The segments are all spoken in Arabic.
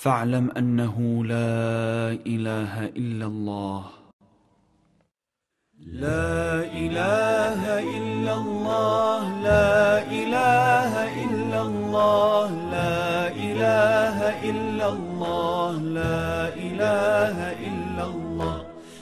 فاعلم أنه لا إله إلا الله. لا إله إلا الله لا إله إلا الله لا إله إلا الله لا إله إلا الله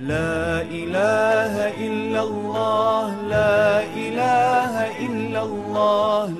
لا إله إلا الله لا إله إلا الله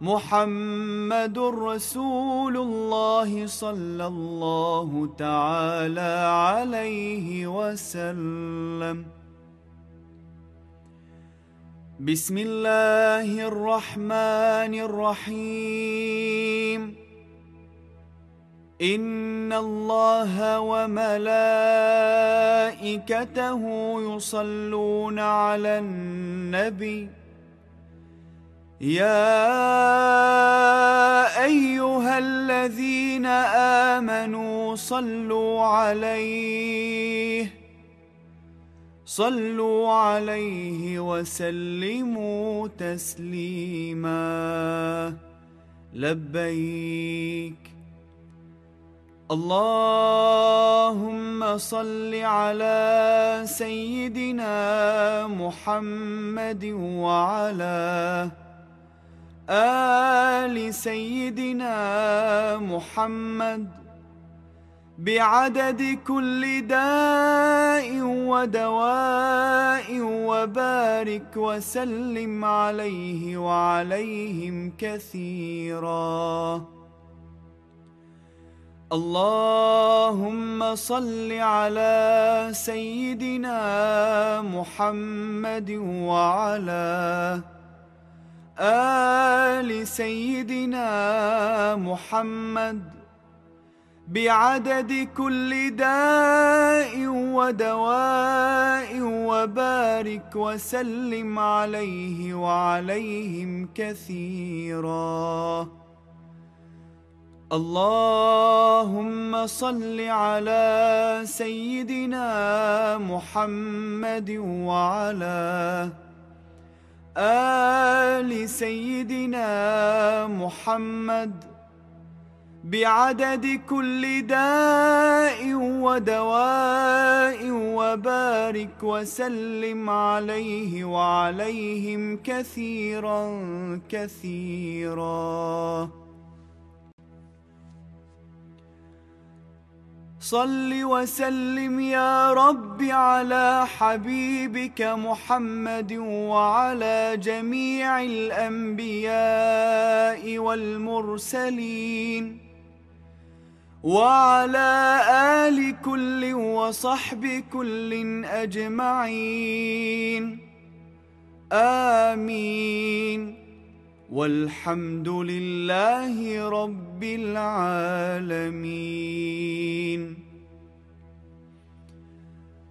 محمد رسول الله صلى الله تعالى عليه وسلم. بسم الله الرحمن الرحيم. إن الله وملائكته يصلون على النبي يا أيها الذين آمنوا صلوا عليه صلوا عليه وسلموا تسليما. لبيك. اللهم صل على سيدنا محمد وعلى آل سيدنا محمد بعدد كل داء ودواء وبارك وسلم عليه وعليهم كثيراً. اللهم صل على سيدنا محمد وعلى آل سيدنا محمد بعدد كل داء ودواء وبارك وسلم عليه وعليهم كثيراً. اللهم صل على سيدنا محمد وعلى آل سيدنا محمد بعدد كل داء ودواء وبارك وسلم عليه وعليهم كثيرا كثيرا. صل وسلم يا رب على حبيبك محمد وعلى جميع الأنبياء والمرسلين وعلى آل كل وصحب كل أجمعين. آمين. والحمد لله رب العالمين.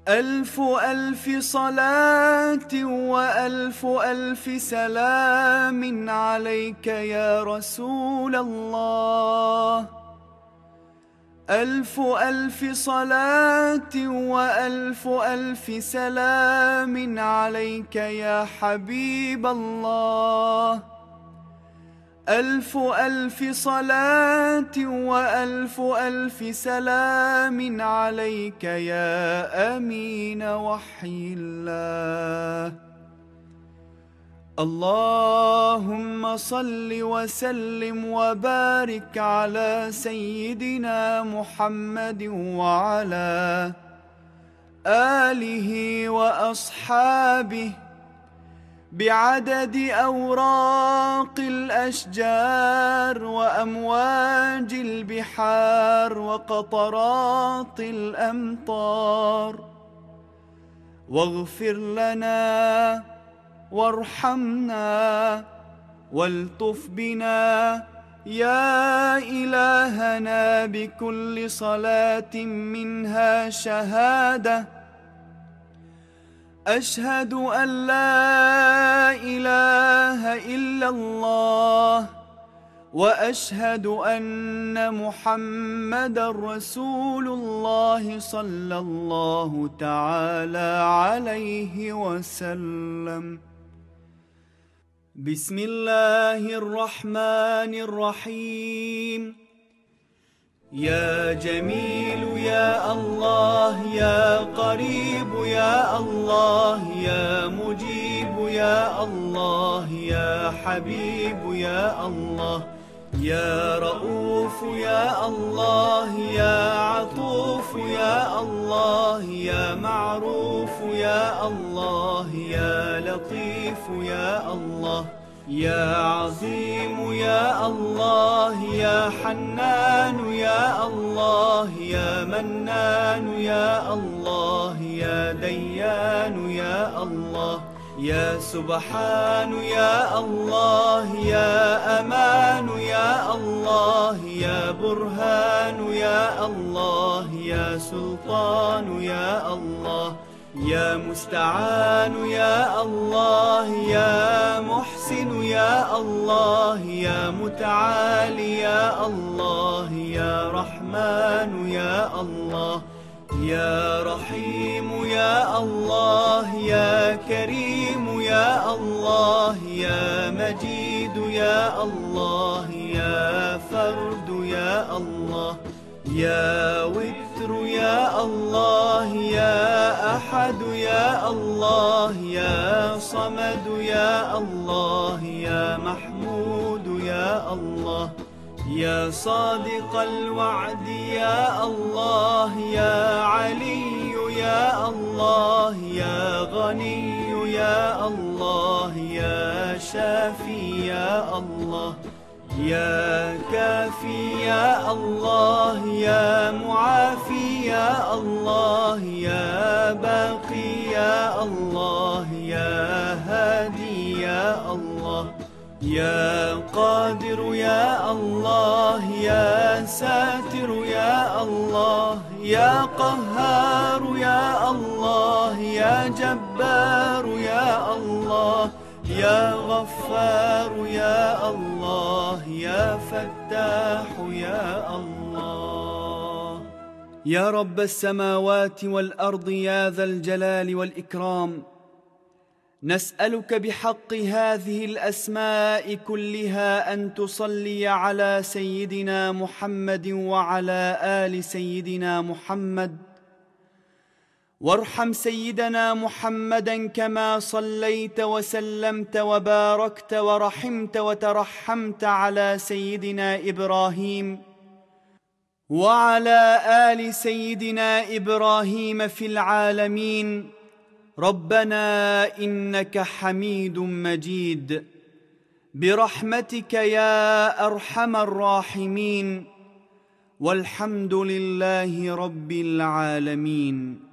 ألف ألف صلاة وألف ألف سلام عليك يا رسول الله. ألف ألف صلاة وألف ألف سلام عليك يا حبيب الله. ألف ألف صلاة وألف ألف سلام عليك يا أمين وحي الله. اللهم صل وسلم وبارك على سيدنا محمد وعلى آله وأصحابه بعدد أوراق الأشجار وأمواج البحار وقطرات الأمطار. واغفر لنا وارحمنا والطف بنا. يا إلهنا بكل صلاة منها شهادة. أشهد أن لا إله إلا الله وأشهد أن محمدا رسول الله صلى الله تعالى عليه وسلم. بسم الله الرحمن الرحيم. يا جميل يا الله يا قريب يا الله يا مجيب يا الله يا حبيب يا الله يا رؤوف يا الله يا عطوف يا الله يا معروف يا الله يا لطيف يا الله. يا عظيم يا الله يا حنان يا الله يا منان يا الله يا ديان يا الله يا سبحان يا الله يا أمان يا الله يا برهان يا الله يا سلطان يا الله. يا مستعان يا الله يا محسن يا الله يا متعالي يا الله يا رحمن يا الله يا رحيم يا الله يا كريم يا الله يا مجيد يا الله يا فرد يا الله يا يا الله يا أحد يا الله يا صمد يا الله يا محمود يا الله يا صادق الوعد يا الله يا علي يا الله يا غني يا الله يا شافي يا الله يا كافي يا الله يا معافي يا الله يا باقي يا الله يا هادي يا الله يا قادر يا الله يا ساتر يا الله يا قهار يا الله يا جبار يا الله يا غفار يا الله يا فتاح يا الله. يا رب السماوات والأرض يا ذا الجلال والإكرام. نسألك بحق هذه الأسماء كلها أن تصلي على سيدنا محمد وعلى آل سيدنا محمد. وارحم سيدنا محمدا كما صليت وسلمت وباركت ورحمت وترحمت على سيدنا إبراهيم. وعلى آل سيدنا إبراهيم في العالمين. ربنا إنك حميد مجيد. برحمتك يا أرحم الراحمين. والحمد لله رب العالمين.